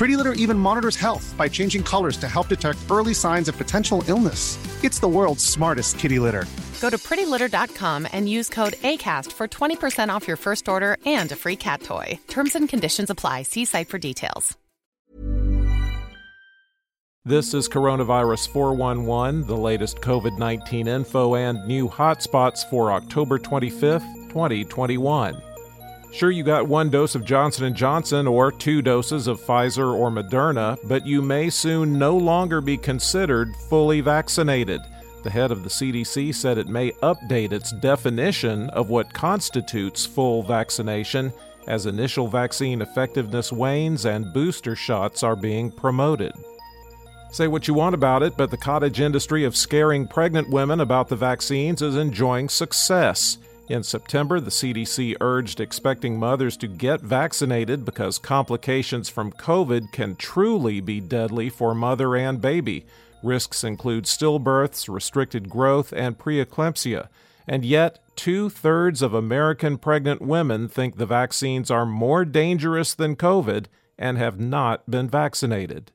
Pretty Litter even monitors health by changing colors to help detect early signs of potential illness. It's the world's smartest kitty litter. Go to prettylitter.com and use code ACAST for 20% off your first order and a free cat toy. Terms and conditions apply. See site for details. This is Coronavirus 411, the latest COVID 19 info and new hotspots for October 25th, 2021. Sure you got one dose of Johnson & Johnson or two doses of Pfizer or Moderna, but you may soon no longer be considered fully vaccinated. The head of the CDC said it may update its definition of what constitutes full vaccination as initial vaccine effectiveness wanes and booster shots are being promoted. Say what you want about it, but the cottage industry of scaring pregnant women about the vaccines is enjoying success. In September, the CDC urged expecting mothers to get vaccinated because complications from COVID can truly be deadly for mother and baby. Risks include stillbirths, restricted growth, and preeclampsia. And yet, two thirds of American pregnant women think the vaccines are more dangerous than COVID and have not been vaccinated.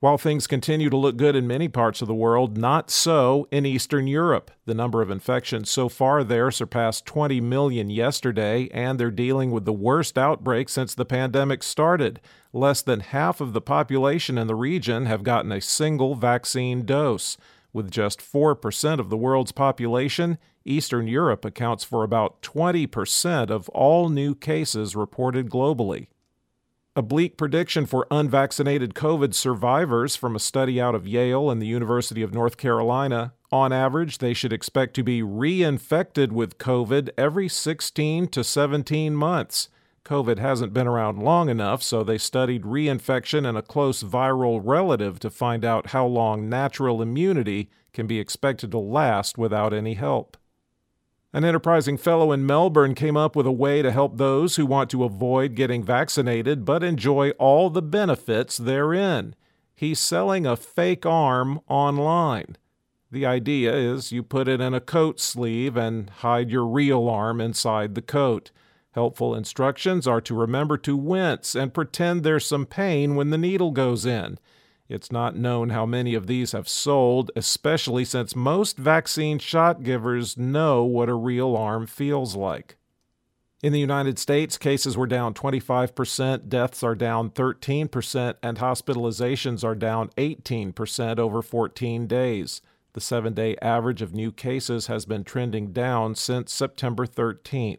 While things continue to look good in many parts of the world, not so in Eastern Europe. The number of infections so far there surpassed 20 million yesterday, and they're dealing with the worst outbreak since the pandemic started. Less than half of the population in the region have gotten a single vaccine dose. With just 4% of the world's population, Eastern Europe accounts for about 20% of all new cases reported globally. A bleak prediction for unvaccinated COVID survivors from a study out of Yale and the University of North Carolina. On average, they should expect to be reinfected with COVID every 16 to 17 months. COVID hasn't been around long enough, so they studied reinfection in a close viral relative to find out how long natural immunity can be expected to last without any help. An enterprising fellow in Melbourne came up with a way to help those who want to avoid getting vaccinated but enjoy all the benefits therein. He's selling a fake arm online. The idea is you put it in a coat sleeve and hide your real arm inside the coat. Helpful instructions are to remember to wince and pretend there's some pain when the needle goes in. It's not known how many of these have sold, especially since most vaccine shot givers know what a real arm feels like. In the United States, cases were down 25%, deaths are down 13%, and hospitalizations are down 18% over 14 days. The seven day average of new cases has been trending down since September 13th.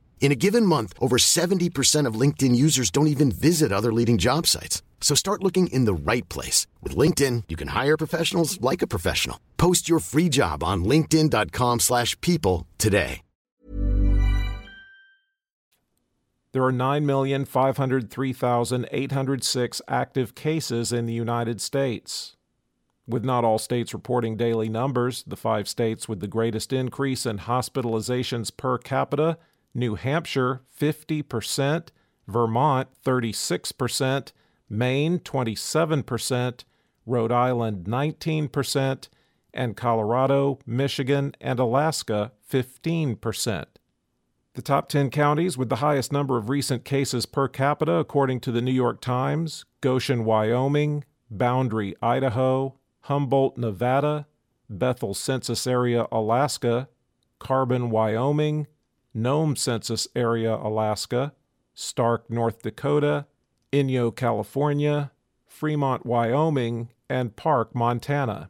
In a given month, over 70% of LinkedIn users don't even visit other leading job sites. So start looking in the right place. With LinkedIn, you can hire professionals like a professional. Post your free job on linkedin.com slash people today. There are 9,503,806 active cases in the United States. With not all states reporting daily numbers, the five states with the greatest increase in hospitalizations per capita New Hampshire 50%, Vermont 36%, Maine 27%, Rhode Island 19%, and Colorado, Michigan, and Alaska 15%. The top 10 counties with the highest number of recent cases per capita, according to the New York Times Goshen, Wyoming, Boundary, Idaho, Humboldt, Nevada, Bethel Census Area, Alaska, Carbon, Wyoming, Nome Census Area, Alaska, Stark, North Dakota, Inyo, California, Fremont, Wyoming, and Park, Montana.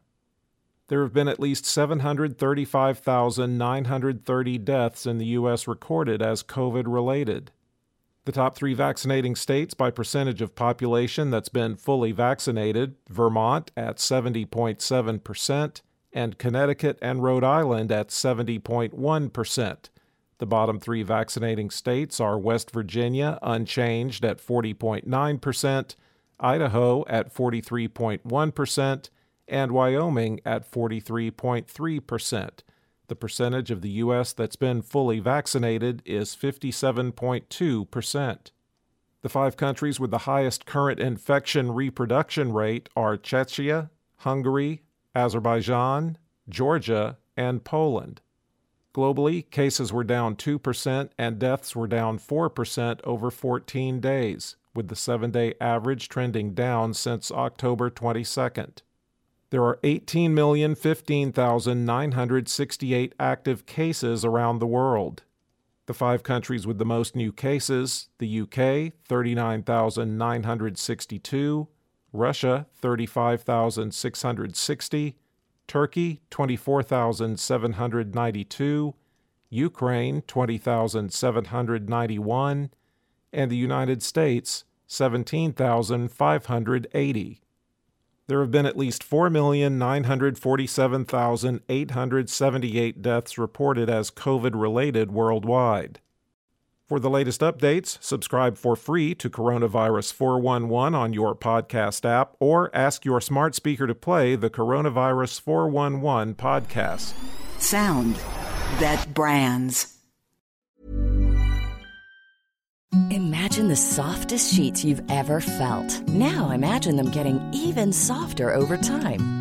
There have been at least 735,930 deaths in the U.S. recorded as COVID related. The top three vaccinating states by percentage of population that's been fully vaccinated Vermont at 70.7%, and Connecticut and Rhode Island at 70.1%. The bottom three vaccinating states are West Virginia, unchanged at 40.9%, Idaho at 43.1%, and Wyoming at 43.3%. The percentage of the U.S. that's been fully vaccinated is 57.2%. The five countries with the highest current infection reproduction rate are Czechia, Hungary, Azerbaijan, Georgia, and Poland. Globally, cases were down 2% and deaths were down 4% over 14 days, with the seven day average trending down since October 22nd. There are 18,015,968 active cases around the world. The five countries with the most new cases the UK, 39,962, Russia, 35,660, Turkey 24,792, Ukraine 20,791, and the United States 17,580. There have been at least 4,947,878 deaths reported as COVID related worldwide. For the latest updates, subscribe for free to Coronavirus 411 on your podcast app or ask your smart speaker to play the Coronavirus 411 podcast. Sound that brands. Imagine the softest sheets you've ever felt. Now imagine them getting even softer over time.